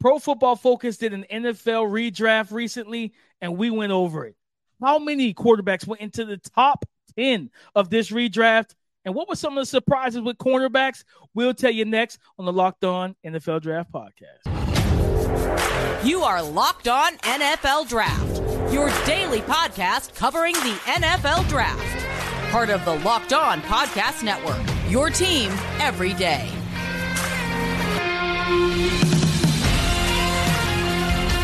Pro Football Focus did an NFL redraft recently, and we went over it. How many quarterbacks went into the top 10 of this redraft? And what were some of the surprises with cornerbacks? We'll tell you next on the Locked On NFL Draft Podcast. You are Locked On NFL Draft, your daily podcast covering the NFL Draft. Part of the Locked On Podcast Network, your team every day.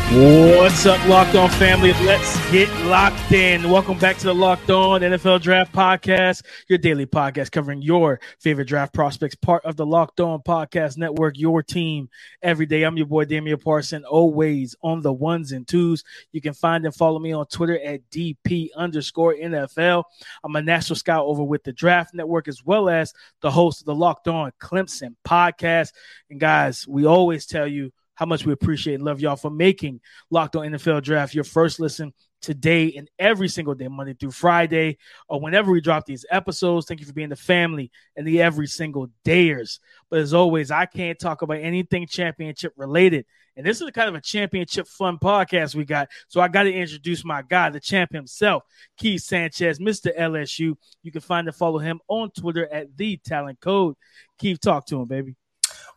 What's up, Locked On family? Let's get locked in. Welcome back to the Locked On NFL Draft Podcast, your daily podcast covering your favorite draft prospects, part of the Locked On Podcast Network, your team every day. I'm your boy, Damian Parson, always on the ones and twos. You can find and follow me on Twitter at DP underscore NFL. I'm a national scout over with the Draft Network, as well as the host of the Locked On Clemson podcast. And guys, we always tell you, how much we appreciate and love y'all for making Locked On NFL Draft your first listen today and every single day, Monday through Friday, or whenever we drop these episodes. Thank you for being the family and the every single dayers. But as always, I can't talk about anything championship related. And this is the kind of a championship fun podcast we got. So I got to introduce my guy, the champ himself, Keith Sanchez, Mr. LSU. You can find and follow him on Twitter at the Talent Code. Keith, talk to him, baby.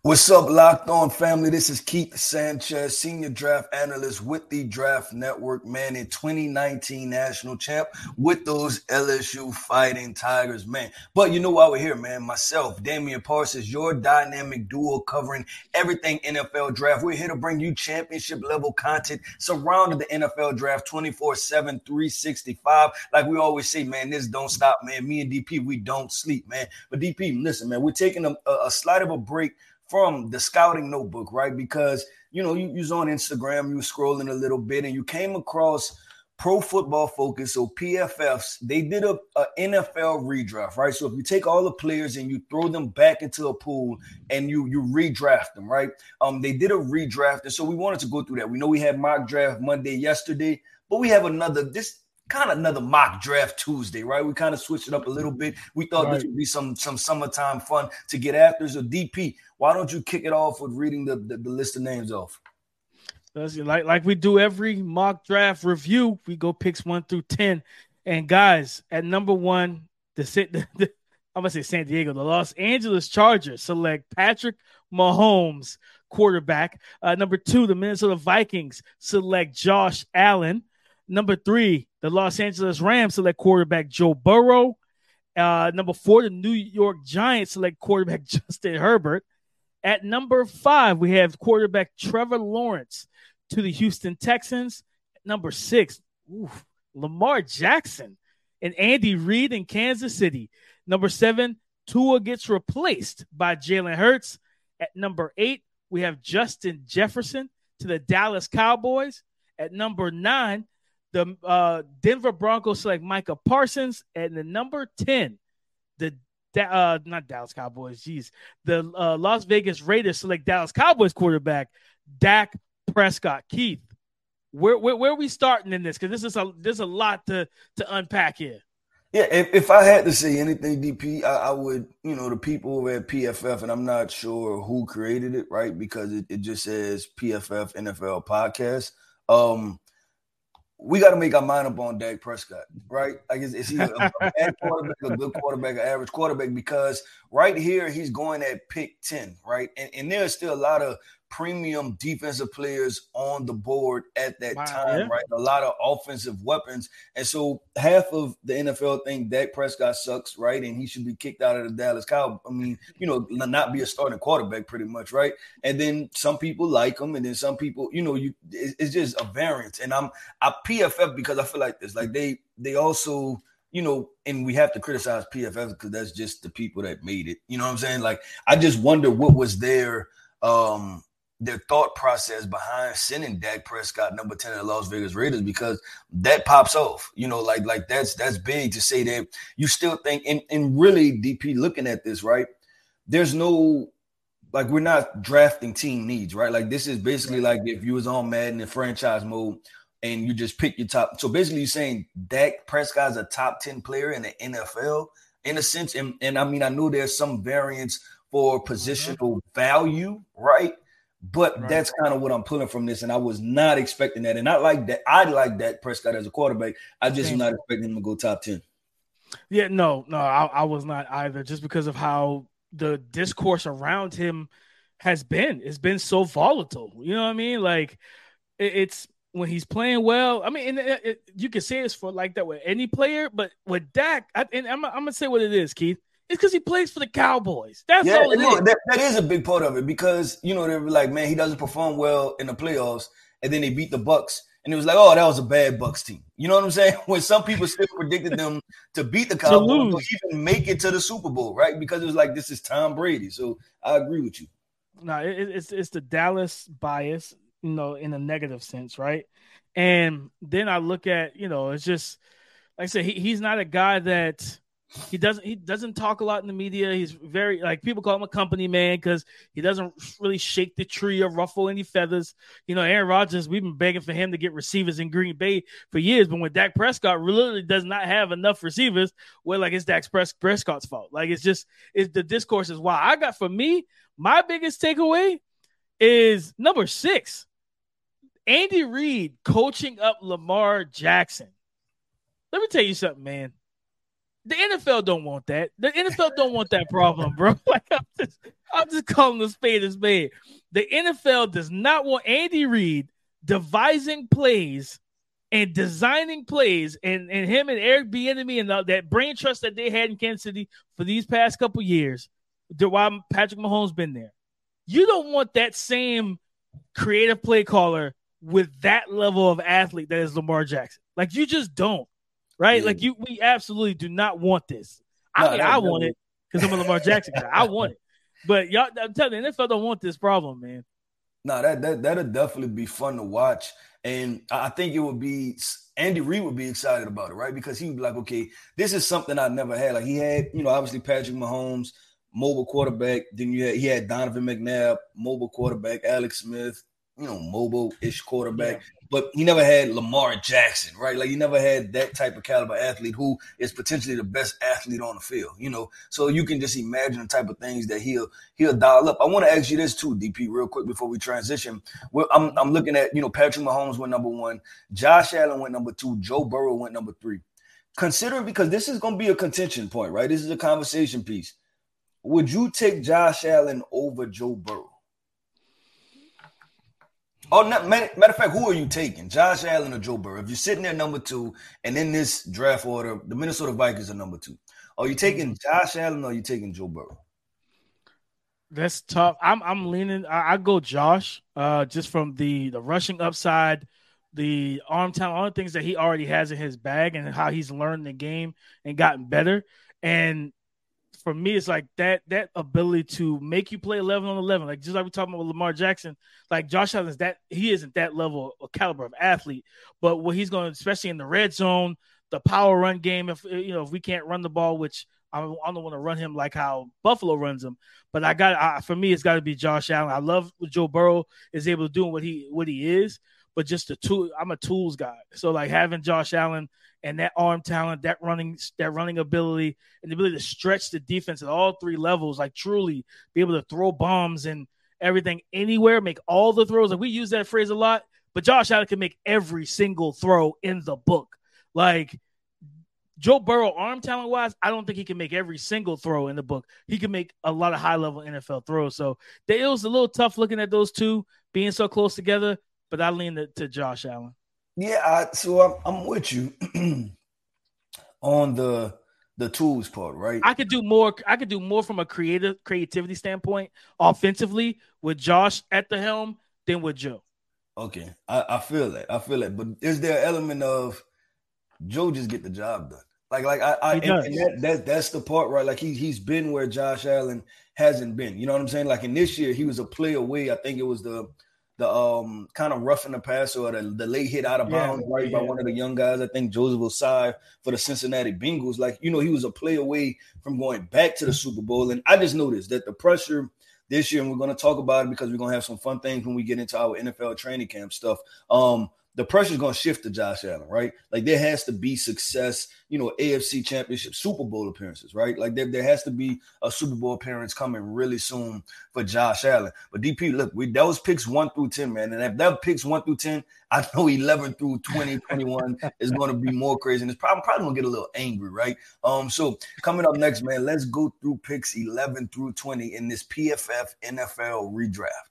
What's up, Locked On family? This is Keith Sanchez, Senior Draft Analyst with the Draft Network, man, in 2019 National Champ with those LSU Fighting Tigers, man. But you know why we're here, man? Myself, Damian Parsons, your dynamic duo covering everything NFL Draft. We're here to bring you championship level content surrounding the NFL Draft 24 7, 365. Like we always say, man, this don't stop, man. Me and DP, we don't sleep, man. But DP, listen, man, we're taking a, a slight of a break from the scouting notebook, right? Because you know, you, was on Instagram, you were scrolling a little bit, and you came across Pro Football Focus, so PFFs. They did a, a NFL redraft, right? So if you take all the players and you throw them back into a pool and you you redraft them, right? Um, they did a redraft, and so we wanted to go through that. We know we had mock draft Monday yesterday, but we have another this kind of another mock draft Tuesday, right? We kind of switched it up a little bit. We thought right. this would be some some summertime fun to get after. So DP, why don't you kick it off with reading the, the, the list of names off? Like like we do every mock draft review, we go picks one through ten. And guys, at number one, the, the, the I'm gonna say San Diego, the Los Angeles Chargers select Patrick Mahomes, quarterback. Uh, number two, the Minnesota Vikings select Josh Allen. Number three, the Los Angeles Rams select quarterback Joe Burrow. Uh, number four, the New York Giants select quarterback Justin Herbert. At number five, we have quarterback Trevor Lawrence to the Houston Texans. At number six, oof, Lamar Jackson and Andy Reid in Kansas City. Number seven, Tua gets replaced by Jalen Hurts. At number eight, we have Justin Jefferson to the Dallas Cowboys. At number nine, the uh, Denver Broncos select Micah Parsons, and the number ten, the uh, not Dallas Cowboys, jeez, the uh, Las Vegas Raiders select Dallas Cowboys quarterback Dak Prescott. Keith, where where, where are we starting in this? Because this is a there's a lot to to unpack here. Yeah, if, if I had to say anything, DP, I, I, would, you know, the people over at PFF, and I'm not sure who created it, right? Because it, it just says PFF NFL podcast. Um, we got to make our mind up on Dak Prescott, right? Like, is, is he a, a bad quarterback, a good quarterback, an average quarterback? Because right here, he's going at pick 10, right? And, and there's still a lot of premium defensive players on the board at that wow, time, yeah. right? A lot of offensive weapons. And so half of the NFL think Dak Prescott sucks, right? And he should be kicked out of the Dallas Cowboys. I mean, you know, not be a starting quarterback pretty much, right? And then some people like him, and then some people, you know, you it's just a variance. And I'm I PFF because I feel like this, like they they also you know, and we have to criticize PFF because that's just the people that made it. You know what I'm saying? Like, I just wonder what was their um their thought process behind sending Dak Prescott number 10 to the Las Vegas Raiders because that pops off. You know, like like that's that's big to say that you still think and, and really DP looking at this, right? There's no like we're not drafting team needs, right? Like this is basically like if you was on Madden in franchise mode and you just pick your top. So basically you're saying Dak Prescott's a top 10 player in the NFL in a sense. And, and I mean, I know there's some variance for mm-hmm. positional value, right? But right. that's kind of what I'm pulling from this, and I was not expecting that. And I like that. I like that Prescott as a quarterback. I just Same. not expecting him to go top ten. Yeah, no, no, I, I was not either. Just because of how the discourse around him has been, it's been so volatile. You know what I mean? Like it, it's when he's playing well. I mean, it, uh, it, you can say it's for like that with any player, but with Dak, I, and I'm, I'm gonna say what it is, Keith. It's because he plays for the Cowboys. That's yeah, all it no, is. That, that is a big part of it because you know they're like, man, he doesn't perform well in the playoffs, and then they beat the Bucks, and it was like, oh, that was a bad Bucks team. You know what I'm saying? When some people still predicted them to beat the Cowboys, to even make it to the Super Bowl, right? Because it was like this is Tom Brady. So I agree with you. No, it, it's it's the Dallas bias, you know, in a negative sense, right? And then I look at, you know, it's just like I said, he, he's not a guy that he doesn't he doesn't talk a lot in the media. He's very like people call him a company man because he doesn't really shake the tree or ruffle any feathers. You know, Aaron Rodgers, we've been begging for him to get receivers in Green Bay for years, but when Dak Prescott really does not have enough receivers, well, like it's Dak Prescott's fault. Like it's just it's the discourse is why I got for me my biggest takeaway is number six. Andy Reid coaching up Lamar Jackson. Let me tell you something, man the NFL don't want that. The NFL don't want that problem, bro. Like I'm just, I'm just calling the spade a spade. The NFL does not want Andy Reid devising plays and designing plays, and, and him and Eric Bieniemy and that brain trust that they had in Kansas City for these past couple years, while Patrick Mahomes been there. You don't want that same creative play caller with that level of athlete that is Lamar Jackson. Like you just don't right? Yeah. Like you, we absolutely do not want this. I no, mean, I want it because I'm a Lamar Jackson guy. I want it, but y'all, I'm telling you, NFL don't want this problem, man. No, that that that'll definitely be fun to watch, and I think it would be Andy Reid would be excited about it, right? Because he would be like, okay, this is something I never had. Like he had, you know, obviously Patrick Mahomes, mobile quarterback. Then you had he had Donovan McNabb, mobile quarterback, Alex Smith, you know, mobile ish quarterback. Yeah but he never had Lamar Jackson, right? Like he never had that type of caliber athlete who is potentially the best athlete on the field, you know. So you can just imagine the type of things that he'll he'll dial up. I want to ask you this too, DP, real quick before we transition. Well, I'm I'm looking at you know Patrick Mahomes went number one, Josh Allen went number two, Joe Burrow went number three. Considering because this is going to be a contention point, right? This is a conversation piece. Would you take Josh Allen over Joe Burrow? Oh, matter, matter of fact, who are you taking, Josh Allen or Joe Burrow? If you're sitting there number two, and in this draft order, the Minnesota Vikings are number two. Are you taking Josh Allen or are you taking Joe Burrow? That's tough. I'm I'm leaning. I, I go Josh, uh, just from the the rushing upside, the arm talent, all the things that he already has in his bag, and how he's learned the game and gotten better. And for me, it's like that that ability to make you play eleven on eleven, like just like we talking about Lamar Jackson. Like Josh Allen's that he isn't that level of caliber of athlete, but what he's going, especially in the red zone, the power run game. If eh, you know if we can't run the ball, which I don't, I don't want to run him like how Buffalo runs him, but I got I, for me, it's got to be Josh Allen. I love what Joe Burrow is able to do what he what he is, but just the tool. I'm a tools guy, so like having Josh Allen and that arm talent, that running, that running ability, and the ability to stretch the defense at all three levels, like truly be able to throw bombs and everything anywhere, make all the throws. Like we use that phrase a lot, but Josh Allen can make every single throw in the book. Like Joe Burrow, arm talent wise, I don't think he can make every single throw in the book. He can make a lot of high level NFL throws. So it was a little tough looking at those two being so close together, but I lean to, to Josh Allen. Yeah, I, so I'm, I'm with you on the the tools part, right? I could do more. I could do more from a creative creativity standpoint, offensively, with Josh at the helm than with Joe. Okay, I, I feel that. I feel that. But is there an element of Joe just get the job done? Like, like I, I and, and that, that that's the part, right? Like he he's been where Josh Allen hasn't been. You know what I'm saying? Like in this year, he was a play away. I think it was the the um kind of rough in the pass or the, the late hit out of bounds yeah, right yeah. by one of the young guys. I think Joseph Ossai for the Cincinnati Bengals. Like, you know, he was a play away from going back to the Super Bowl. And I just noticed that the pressure this year, and we're going to talk about it because we're going to have some fun things when we get into our NFL training camp stuff. Um, the pressure is going to shift to Josh Allen, right? Like there has to be success, you know, AFC Championship, Super Bowl appearances, right? Like there, there has to be a Super Bowl appearance coming really soon for Josh Allen. But DP, look, we that was picks one through 10, man. And if that picks one through 10, I know 11 through 20, 21 is going to be more crazy. And it's probably, probably going to get a little angry, right? Um, so coming up next, man, let's go through picks 11 through 20 in this PFF NFL redraft.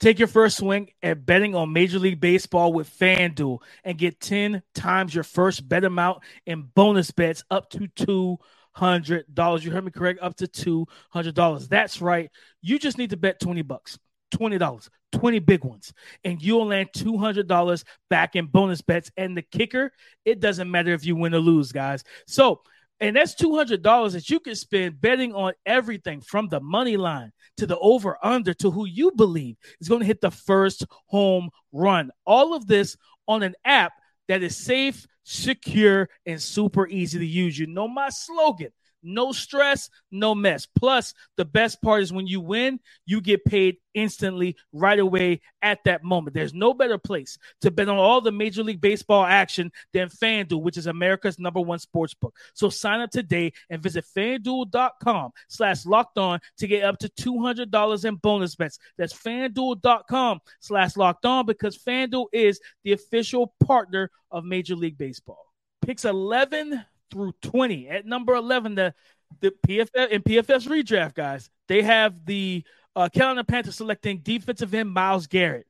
Take your first swing at betting on Major League Baseball with FanDuel and get 10 times your first bet amount in bonus bets up to $200. You heard me correct, up to $200. That's right. You just need to bet 20 bucks. $20, 20 big ones, and you'll land $200 back in bonus bets. And the kicker, it doesn't matter if you win or lose, guys. So, and that's $200 that you can spend betting on everything from the money line to the over under to who you believe is going to hit the first home run. All of this on an app that is safe, secure, and super easy to use. You know my slogan no stress, no mess. Plus, the best part is when you win, you get paid instantly right away at that moment. There's no better place to bet on all the Major League Baseball action than FanDuel, which is America's number one sports book. So sign up today and visit fanduel.com slash locked on to get up to $200 in bonus bets. That's fanduel.com slash locked on because FanDuel is the official partner of Major League Baseball. Picks 11 through 20. At number 11, the the PFF and PFF's redraft guys, they have the uh, Carolina Panthers selecting defensive end Myles Garrett.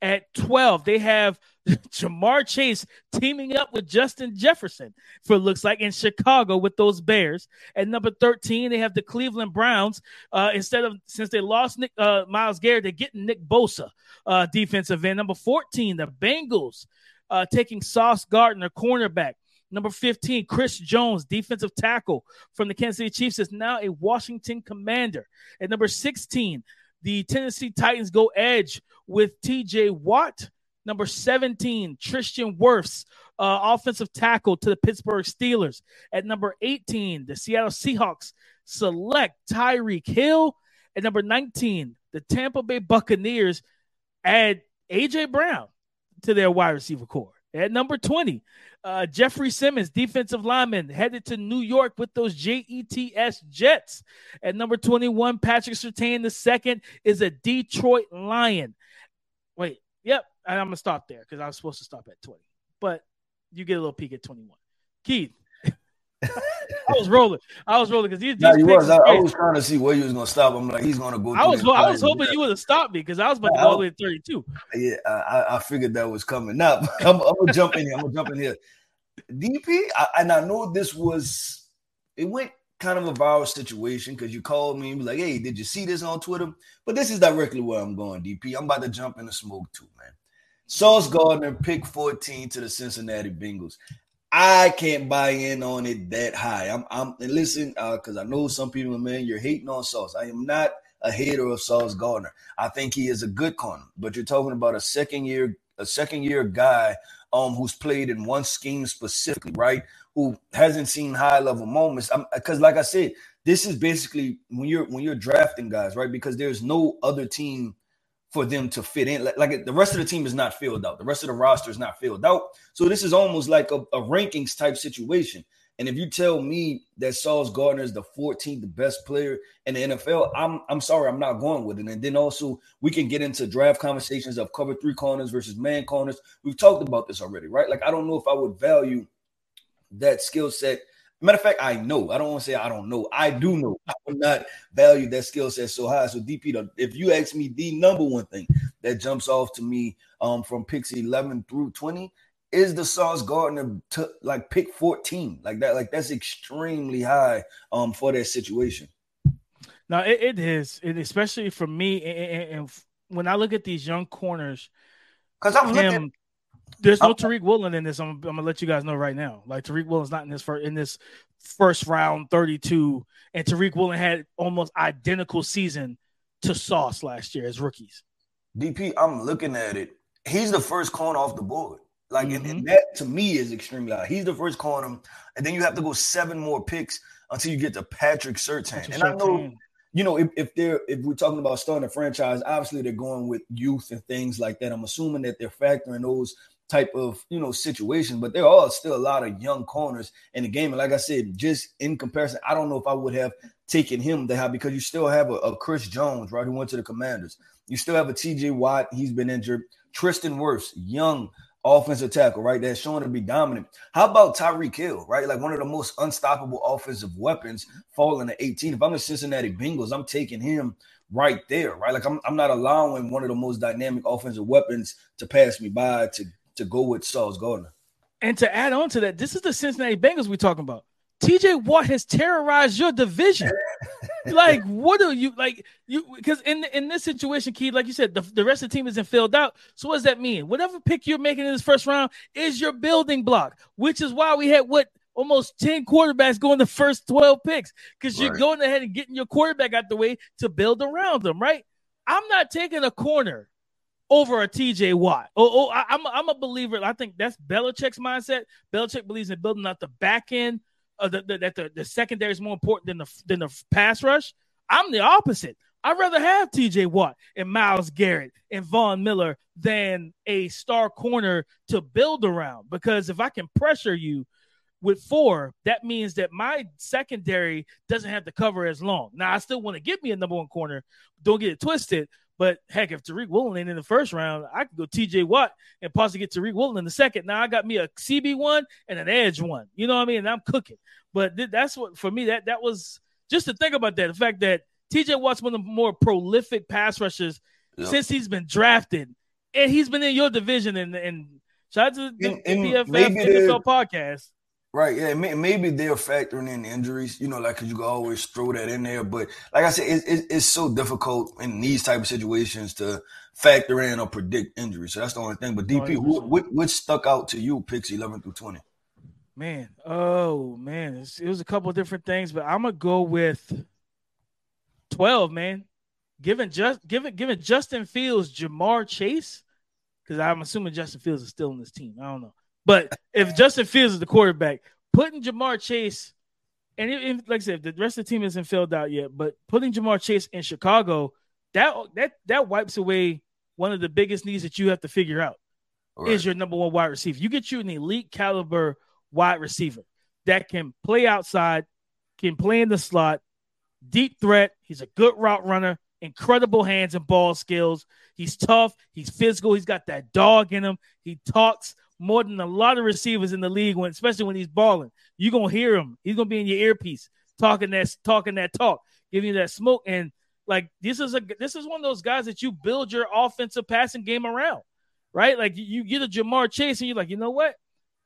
At 12, they have Ja'Marr Chase teaming up with Justin Jefferson for looks like in Chicago with those Bears. At number 13, they have the Cleveland Browns. Uh, instead of since they lost Nick uh, Myles Garrett, they're getting Nick Bosa, uh, defensive end. Number 14, the Bengals uh, taking Sauce Gardner, cornerback. Number 15, Chris Jones, defensive tackle from the Kansas City Chiefs, is now a Washington commander. At number 16, the Tennessee Titans go edge with TJ Watt. Number 17, Tristan Wirfs, uh, offensive tackle to the Pittsburgh Steelers. At number 18, the Seattle Seahawks select Tyreek Hill. At number 19, the Tampa Bay Buccaneers add AJ Brown to their wide receiver corps. At number 20, uh, Jeffery Simmons, defensive lineman, headed to New York with those JETS Jets. At number 21, Patrick Surtain, the second, is a Detroit Lion. Wait, yep, I'm going to stop there because I was supposed to stop at 20. But you get a little peek at 21. Keith, I was rolling. I was rolling because these, these you was. I, I, was trying to see where you was gonna stop. I'm like, he's gonna go. I was. I was hoping you would have stopped me because I was about to go all the way to 32. Yeah, I, I figured that was coming. Now I'm, I'm, gonna jump in here. I'm gonna jump in here. DP, I, and I know this was. It went kind of a viral situation because you called me and be like, "Hey, did you see this on Twitter?" But this is directly where I'm going, DP. I'm about to jump in the smoke too, man. Sauce Gardner pick 14 to the Cincinnati Bengals. I can't buy in on it that high. I'm, I'm and listen, because uh, I know some people, man, you're hating on Sauce. I am not a hater of Sauce Gardner. I think he is a good corner, but you're talking about a second year, a second year guy um who's played in one scheme specifically, right? Who hasn't seen high level moments. Because, like I said, this is basically when you're when you're drafting guys, right? Because there's no other team for them to fit in. Like, like, the rest of the team is not filled out. The rest of the roster is not filled out. So this is almost like a, a rankings type situation. And if you tell me that Sauce Gardner is the 14th best player in the NFL, I'm I'm sorry, I'm not going with it. And then also we can get into draft conversations of cover three corners versus man corners. We've talked about this already, right? Like I don't know if I would value that skill set Matter of fact, I know. I don't want to say I don't know. I do know. I would not value that skill set so high. So DP, if you ask me the number one thing that jumps off to me um, from picks 11 through 20 is the Sauce Gardner to like pick 14. Like that, like that's extremely high um for that situation. Now it, it is, and especially for me, and, and, when I look at these young corners, because I'm him, looking there's no Tariq Woolen in this. I'm, I'm, gonna let you guys know right now. Like Tariq Woolen's not in this first in this first round 32, and Tariq Woolen had almost identical season to Sauce last year as rookies. DP, I'm looking at it. He's the first corner off the board. Like, mm-hmm. and, and, that to me is extremely high. He's the first corner, and then you have to go seven more picks until you get to Patrick. Patrick and Surtain. I know you know, if, if they're if we're talking about starting a franchise, obviously they're going with youth and things like that. I'm assuming that they're factoring those type of you know situation. But there are still a lot of young corners in the game. And like I said, just in comparison, I don't know if I would have taken him to have because you still have a, a Chris Jones, right, who went to the Commanders. You still have a TJ Watt, he's been injured. Tristan Wirfs, young offensive tackle, right? That's showing to be dominant. How about Tyreek Hill, right? Like one of the most unstoppable offensive weapons falling to 18. If I'm the Cincinnati Bengals, I'm taking him right there, right? Like I'm, I'm not allowing one of the most dynamic offensive weapons to pass me by to, to go with Sauce Gardner. And to add on to that, this is the Cincinnati Bengals we're talking about. TJ Watt has terrorized your division. like, what are you like? You because in in this situation, Keith, like you said, the, the rest of the team isn't filled out. So what does that mean? Whatever pick you're making in this first round is your building block, which is why we had what almost 10 quarterbacks going the first 12 picks because right. you're going ahead and getting your quarterback out the way to build around them, right? I'm not taking a corner over a TJ Watt. Oh, oh I, am I'm, I'm a believer. I think that's Belichick's mindset. Belichick believes in building out the back end uh, the, the, that the, the secondary is more important than the than the pass rush. I'm the opposite. I'd rather have TJ Watt and Myles Garrett and Von Miller than a star corner to build around. Because if I can pressure you with four, that means that my secondary doesn't have to cover as long. Now, I still want to give me a number one corner. Don't get it twisted. But heck, if Tariq Woolen ain't in the first round, I could go TJ Watt and possibly get Tariq Woolen in the second. Now I got me a CB one and an edge one. You know what I mean? And I'm cooking. But th- that's what for me that that was just to think about that. The fact that TJ Watt's one of the more prolific pass rushers yep. since he's been drafted, and he's been in your division. And and shout out to the, and, PFF NFL podcast. Right, yeah, maybe they're factoring in injuries, you know, like cause you can always throw that in there. But like I said, it, it, it's so difficult in these type of situations to factor in or predict injuries. So that's the only thing. But DP, what, what, what stuck out to you, picks eleven through twenty? Man, oh man, it was a couple of different things, but I'm gonna go with twelve. Man, given just given given Justin Fields, Ja'Marr Chase, because I'm assuming Justin Fields is still in this team. I don't know. But if Justin Fields is the quarterback, putting Ja'Marr Chase, and it, like I said, the rest of the team isn't filled out yet, but putting Ja'Marr Chase in Chicago, that that that wipes away one of the biggest needs that you have to figure out is your number one wide receiver. You get you an elite caliber wide receiver that can play outside, can play in the slot, deep threat. He's a good route runner, incredible hands and ball skills. He's tough. He's physical. He's got that dog in him. He talks more than a lot of receivers in the league when, especially when he's balling. You're gonna hear him. He's gonna be in your earpiece talking that talking that talk, giving you that smoke. And like this is a this is one of those guys that you build your offensive passing game around, right? Like you get a Ja'Marr Chase and you're like, you know what?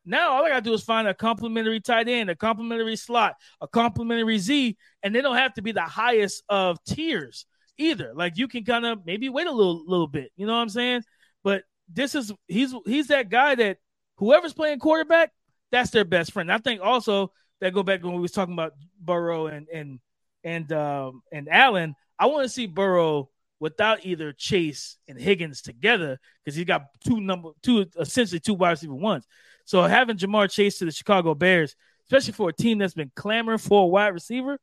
Now all I gotta do is find a complementary tight end, a complementary slot, a complementary Z, and they don't have to be the highest of tiers either. Like you can kind of maybe wait a little little bit, you know what I'm saying? But this is he's he's that guy that whoever's playing quarterback, that's their best friend. I think also that go back when we was talking about Burrow and and and um, and Allen. I want to see Burrow without either Chase and Higgins together because he's got two number two essentially two wide receiver ones. So having Ja'Marr Chase to the Chicago Bears, especially for a team that's been clamoring for a wide receiver,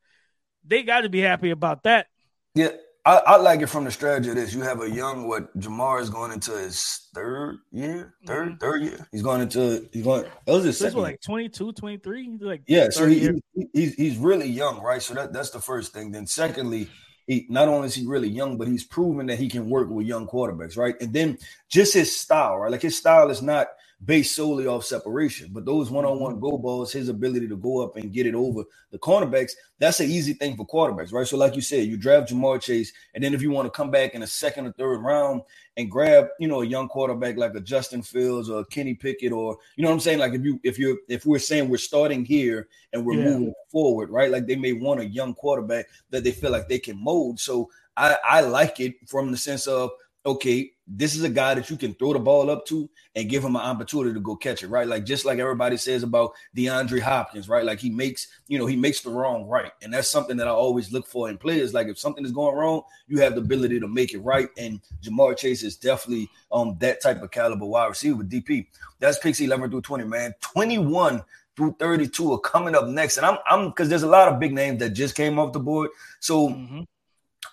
they got to be happy about that. Yeah, I, I, like it from the strategy of this. You have a young what Ja'Marr is going into his third year, 3rd mm-hmm. third year. He's going into he's going. That was his second. like 22, 23? Like yeah, so he, he, he's he's really young, right? So that that's the first thing. Then secondly, he not only is he really young, but he's proven that he can work with young quarterbacks, right? And then just his style, right? Like his style is not based solely off separation. But those mm-hmm. one-on-one go balls, his ability to go up and get it over the cornerbacks, that's an easy thing for quarterbacks, right? So, like you said, you draft Ja'Marr Chase, and then if you want to come back in a second or third round and grab, you know, a young quarterback like a Justin Fields or Kenny Pickett, or you know what I'm saying? Like if you if you're if we're saying we're starting here and we're yeah. moving forward, right? Like they may want a young quarterback that they feel like they can mold. So I, I like it from the sense of okay, this is a guy that you can throw the ball up to and give him an opportunity to go catch it, right? Like just like everybody says about DeAndre Hopkins, right? Like he makes, you know, he makes the wrong right. And that's something that I always look for in players. Like if something is going wrong, you have the ability to make it right. And Ja'Marr Chase is definitely um that type of caliber wide receiver with DP. That's picks 11 through 20, man. 21 through 32 are coming up next. And I'm I'm because there's a lot of big names that just came off the board. So mm-hmm.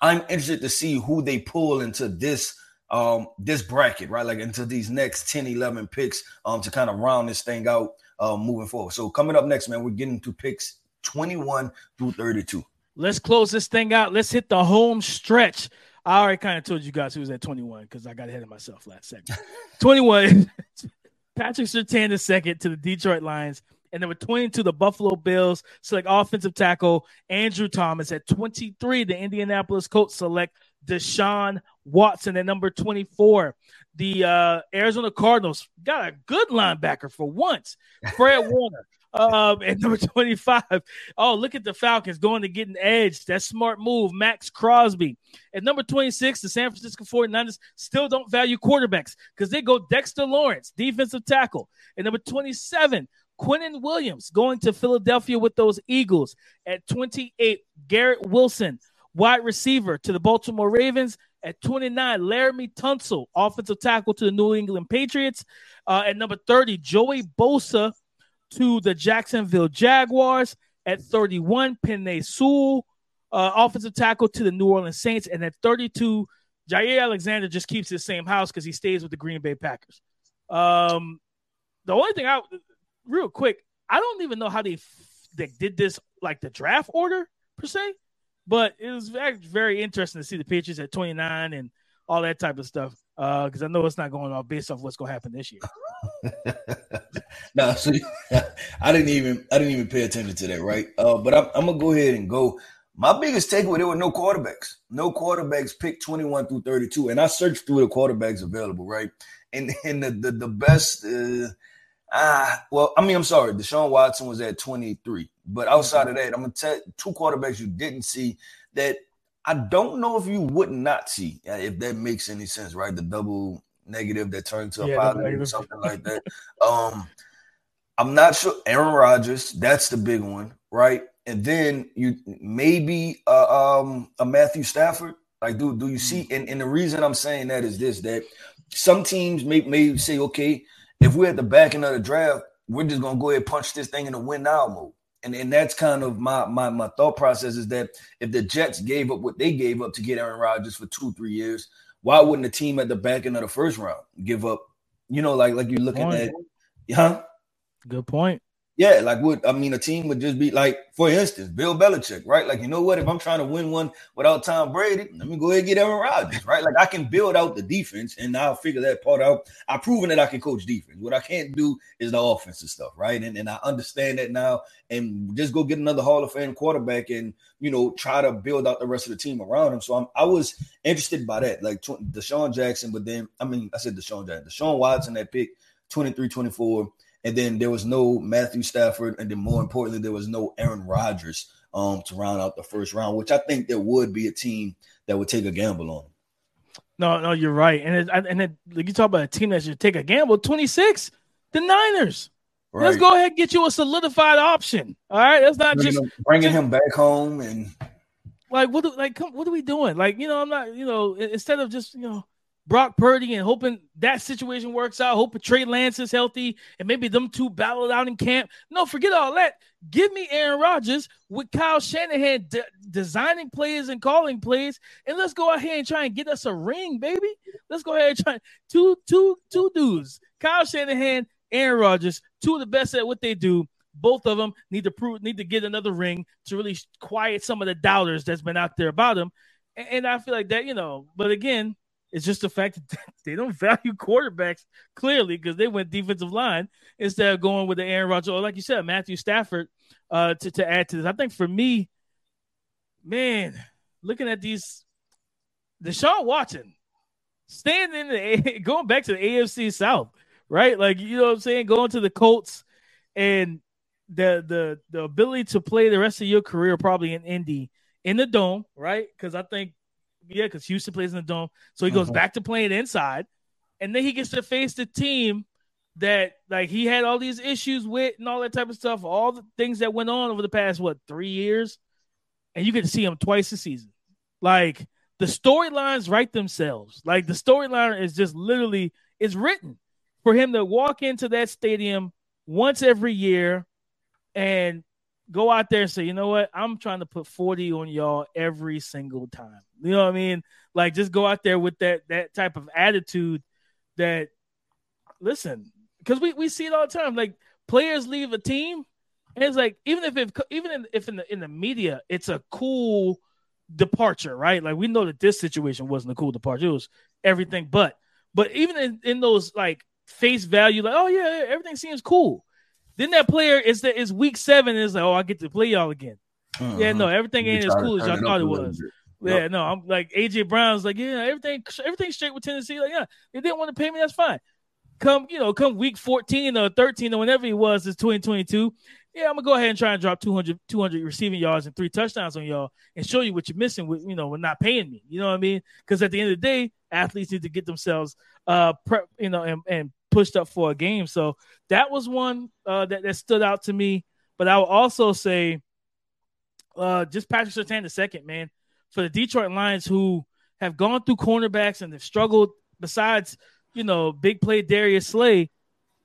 I'm interested to see who they pull into this um, this bracket, right? Like into these next 10, 11 picks um, to kind of round this thing out uh, moving forward. So coming up next, man, we're getting to picks 21 through 32. Let's close this thing out. Let's hit the home stretch. I already kind of told you guys who was at 21 because I got ahead of myself last second. 21, Patrick Surtain the second to the Detroit Lions. And number 22, the Buffalo Bills select offensive tackle Andrew Thomas. At 23, the Indianapolis Colts select Deshaun Watson. At number 24, the uh, Arizona Cardinals got a good linebacker for once, Fred Warner. Um, at number 25, oh, look at the Falcons going to get an edge. That's smart move. Maxx Crosby. At number 26, the San Francisco 49ers still don't value quarterbacks because they go Dexter Lawrence, defensive tackle. At number 27, Quinnen Williams going to Philadelphia with those Eagles. At 28, Garrett Wilson, wide receiver to the Baltimore Ravens. At 29, Laremy Tunsil, offensive tackle to the New England Patriots. Uh, at number 30, Joey Bosa to the Jacksonville Jaguars. At 31, Penei Sewell, uh, offensive tackle to the New Orleans Saints. And at 32, Jaire Alexander just keeps his same house because he stays with the Green Bay Packers. Um, the only thing I, real quick, I don't even know how they, they did this, like the draft order per se, but it was very, interesting to see the Patriots at 29 and all that type of stuff. Because uh, I know it's not going off based off what's going to happen this year. no, so I didn't even I didn't even pay attention to that, right? Uh, but I'm, I'm, gonna go ahead and go. My biggest takeaway: there were no quarterbacks. No quarterbacks picked 21 through 32, and I searched through the quarterbacks available, right? And and the the, the best. Uh, Ah, well, I mean, I'm sorry. Deshaun Watson was at 23, but outside of that, I'm gonna tell two quarterbacks you didn't see that I don't know if you would not see, if that makes any sense, right? The double negative that turned to a yeah, positive or something like that. Um, I'm not sure. Aaron Rodgers, that's the big one, right? And then you maybe uh, um, a Matthew Stafford. Like, do do you see? Mm. And, and the reason I'm saying that is this: that some teams may may say, okay, if we're at the back end of the draft, we're just gonna go ahead and punch this thing in the win now mode. And, and that's kind of my, my my thought process is that if the Jets gave up what they gave up to get Aaron Rodgers for two, three years, why wouldn't the team at the back end of the first round give up? You know, like like you're looking at, huh? Good point. Yeah, like what I mean, a team would just be like, for instance, Bill Belichick, right? Like, you know what? If I'm trying to win one without Tom Brady, let me go ahead and get Aaron Rodgers, right? Like, I can build out the defense and I'll figure that part out. I've proven that I can coach defense. What I can't do is the offensive stuff, right? And, and I understand that now. And just go get another Hall of Fame quarterback and, you know, try to build out the rest of the team around him. So I'm, I was interested by that, like DeSean Jackson, but then, I mean, I said DeSean Jackson, Deshaun Watson, that pick 23 24 and then there was no Matthew Stafford, and then more importantly, there was no Aaron Rodgers um, to round out the first round, which I think there would be a team that would take a gamble on. No, no, you're right, and it, and it, like you talk about a team that should take a gamble. Twenty six, the Niners. Right. Let's go ahead and get you a solidified option. All right, that's not bringing just him, bringing him back home and like what? Do, like, come, what are we doing? Like, you know, I'm not, you know, instead of just you know Brock Purdy and hoping that situation works out. Hoping Trey Lance is healthy and maybe them two battle out in camp. No, forget all that. Give me Aaron Rodgers with Kyle Shanahan de- designing plays and calling plays, and let's go out here and try and get us a ring, baby. Let's go ahead and try two, two, two dudes. Kyle Shanahan, Aaron Rodgers, two of the best at what they do. Both of them need to prove, need to get another ring to really quiet some of the doubters that's been out there about them. And, and I feel like that, you know. But again, it's just the fact that they don't value quarterbacks clearly because they went defensive line instead of going with the Aaron Rodgers or, like you said, Matthew Stafford uh, to to add to this. I think for me, man, looking at these, Deshaun Watson, standing in the going back to the AFC South, right? Like you know what I'm saying, going to the Colts and the the the ability to play the rest of your career probably in Indy in the dome, right? Because I think yeah, because Houston plays in the dome. So he goes uh-huh. back to playing inside. And then he gets to face the team that like he had all these issues with and all that type of stuff, all the things that went on over the past what three years. And you get to see him twice a season. Like the storylines write themselves. Like the storyline is just literally is written for him to walk into that stadium once every year and go out there and say, you know what, I'm trying to put 40 on y'all every single time. You know what I mean? Like just go out there with that that type of attitude that listen, because we, we see it all the time. Like players leave a team, and it's like even if it, even in, if in the in the media, it's a cool departure, right? Like we know that this situation wasn't a cool departure; it was everything but. But even in, in those like face value, like oh yeah, everything seems cool. Then that player is that is week seven is like oh I get to play y'all again. Uh-huh. Yeah, no, everything ain't as cool as y'all thought it was. Yeah, no, I'm like AJ Brown's like, yeah, everything everything's straight with Tennessee. Like, yeah, they didn't want to pay me, that's fine. Come, you know, come week 14 or 13 or whenever it was, it's 2022. Yeah, I'm gonna go ahead and try and drop 200, 200 receiving yards and three touchdowns on y'all and show you what you're missing with, you know, with not paying me. You know what I mean? Because at the end of the day, athletes need to get themselves uh prep, you know, and, and pushed up for a game. So that was one uh that, that stood out to me. But I will also say uh just Patrick Surtain the second, man for the Detroit Lions who have gone through cornerbacks and they've struggled besides, you know, big play Darius Slay,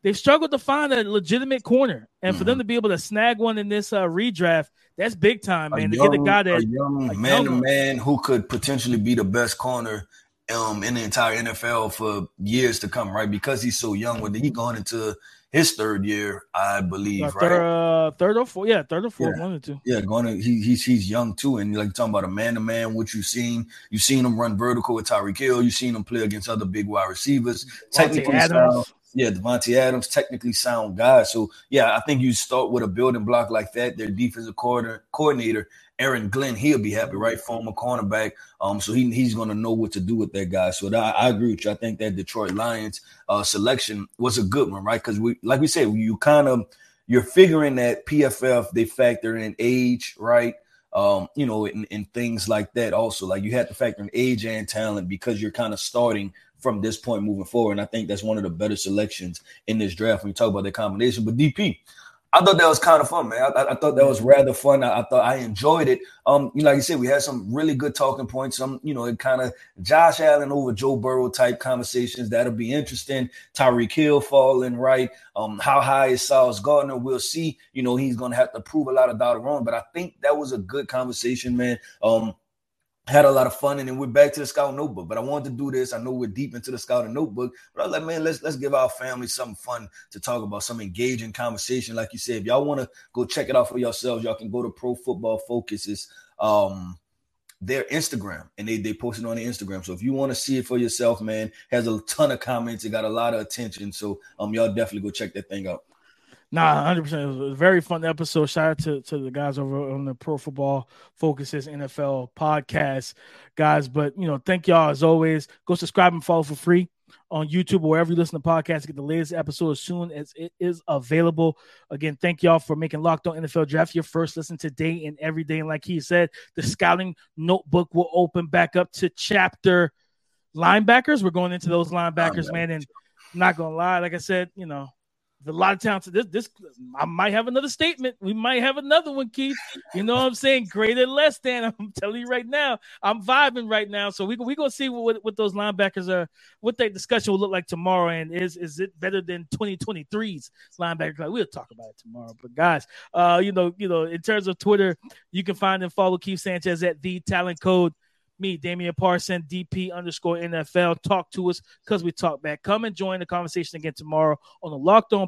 they've struggled to find a legitimate corner. And mm-hmm. for them mm-hmm. to be able to snag one in this uh, redraft, that's big time, man. A to get a guy that a young man to man who could potentially be the best corner um in the entire NFL for years to come, right? Because he's so young. When he going into his third year, I believe, uh, right? Uh, third or fourth, yeah, third or fourth, yeah. one or two. Yeah, going to he, he's he's young too, and like talking about a man to man, what you've seen, you've seen him run vertical with Tyreek Hill, you've seen him play against other big wide receivers, technically sound, yeah, Davante Adams, technically sound guy. So yeah, I think you start with a building block like that. Their defensive coordinator Aaron Glenn, he'll be happy, right? Former cornerback. Um, so he, he's going to know what to do with that guy. So that, I agree with you. I think that Detroit Lions uh, selection was a good one, right? Because we, like we said, you kind of you're figuring that PFF they factor in age, right? Um, you know, and, and things like that. Also, like you have to factor in age and talent because you're kind of starting from this point moving forward. And I think that's one of the better selections in this draft when you talk about that combination. But DP, I thought that was kind of fun, man. I, I thought that was rather fun. I, I, thought I enjoyed it. Um, you know, like you said, we had some really good talking points. Some, you know, it kind of Josh Allen over Joe Burrow type conversations. That'll be interesting. Tyreek Hill falling right. Um, how high is Sauce Gardner? We'll see. You know, he's gonna have to prove a lot of doubt wrong. But I think that was a good conversation, man. Um, had a lot of fun and then we're back to the scout notebook. But i wanted to do this. I know we're deep into the scouting notebook but i was like man let's let's give our family something fun to talk about some engaging conversation. Like you said if y'all want to go check it out for yourselves y'all can go to pro football focuses um their instagram and they they post it on the instagram. So if you want to see it for yourself man has a ton of comments. It got a lot of attention. So um y'all definitely go check that thing out Nah, hundred percent. It was a very fun episode. Shout out to, to the guys over on the Pro Football Focuses NFL podcast, guys. But you know, thank y'all as always. Go subscribe and follow for free on YouTube or wherever you listen to podcasts. Get the latest episode as soon as it is available. Again, thank y'all for making Locked On NFL Draft your first listen today and every day. And like he said, the scouting notebook will open back up to chapter linebackers. We're going into those linebackers, man. And I'm not gonna lie, like I said, you know, a lot of talent. This, this, I might have another statement. We might have another one, Keith. You know what I'm saying? Greater less than. I'm telling you right now. I'm vibing right now. So we we gonna see what, what those linebackers are, what that discussion will look like tomorrow, and is is it better than 2023's linebacker? We'll talk about it tomorrow. But guys, uh, you know, you know, in terms of Twitter, you can find and follow Keith Sanchez at the Talent Code me, Damian Parson, DP underscore NFL. Talk to us because we talk back. Come and join the conversation again tomorrow on the Locked On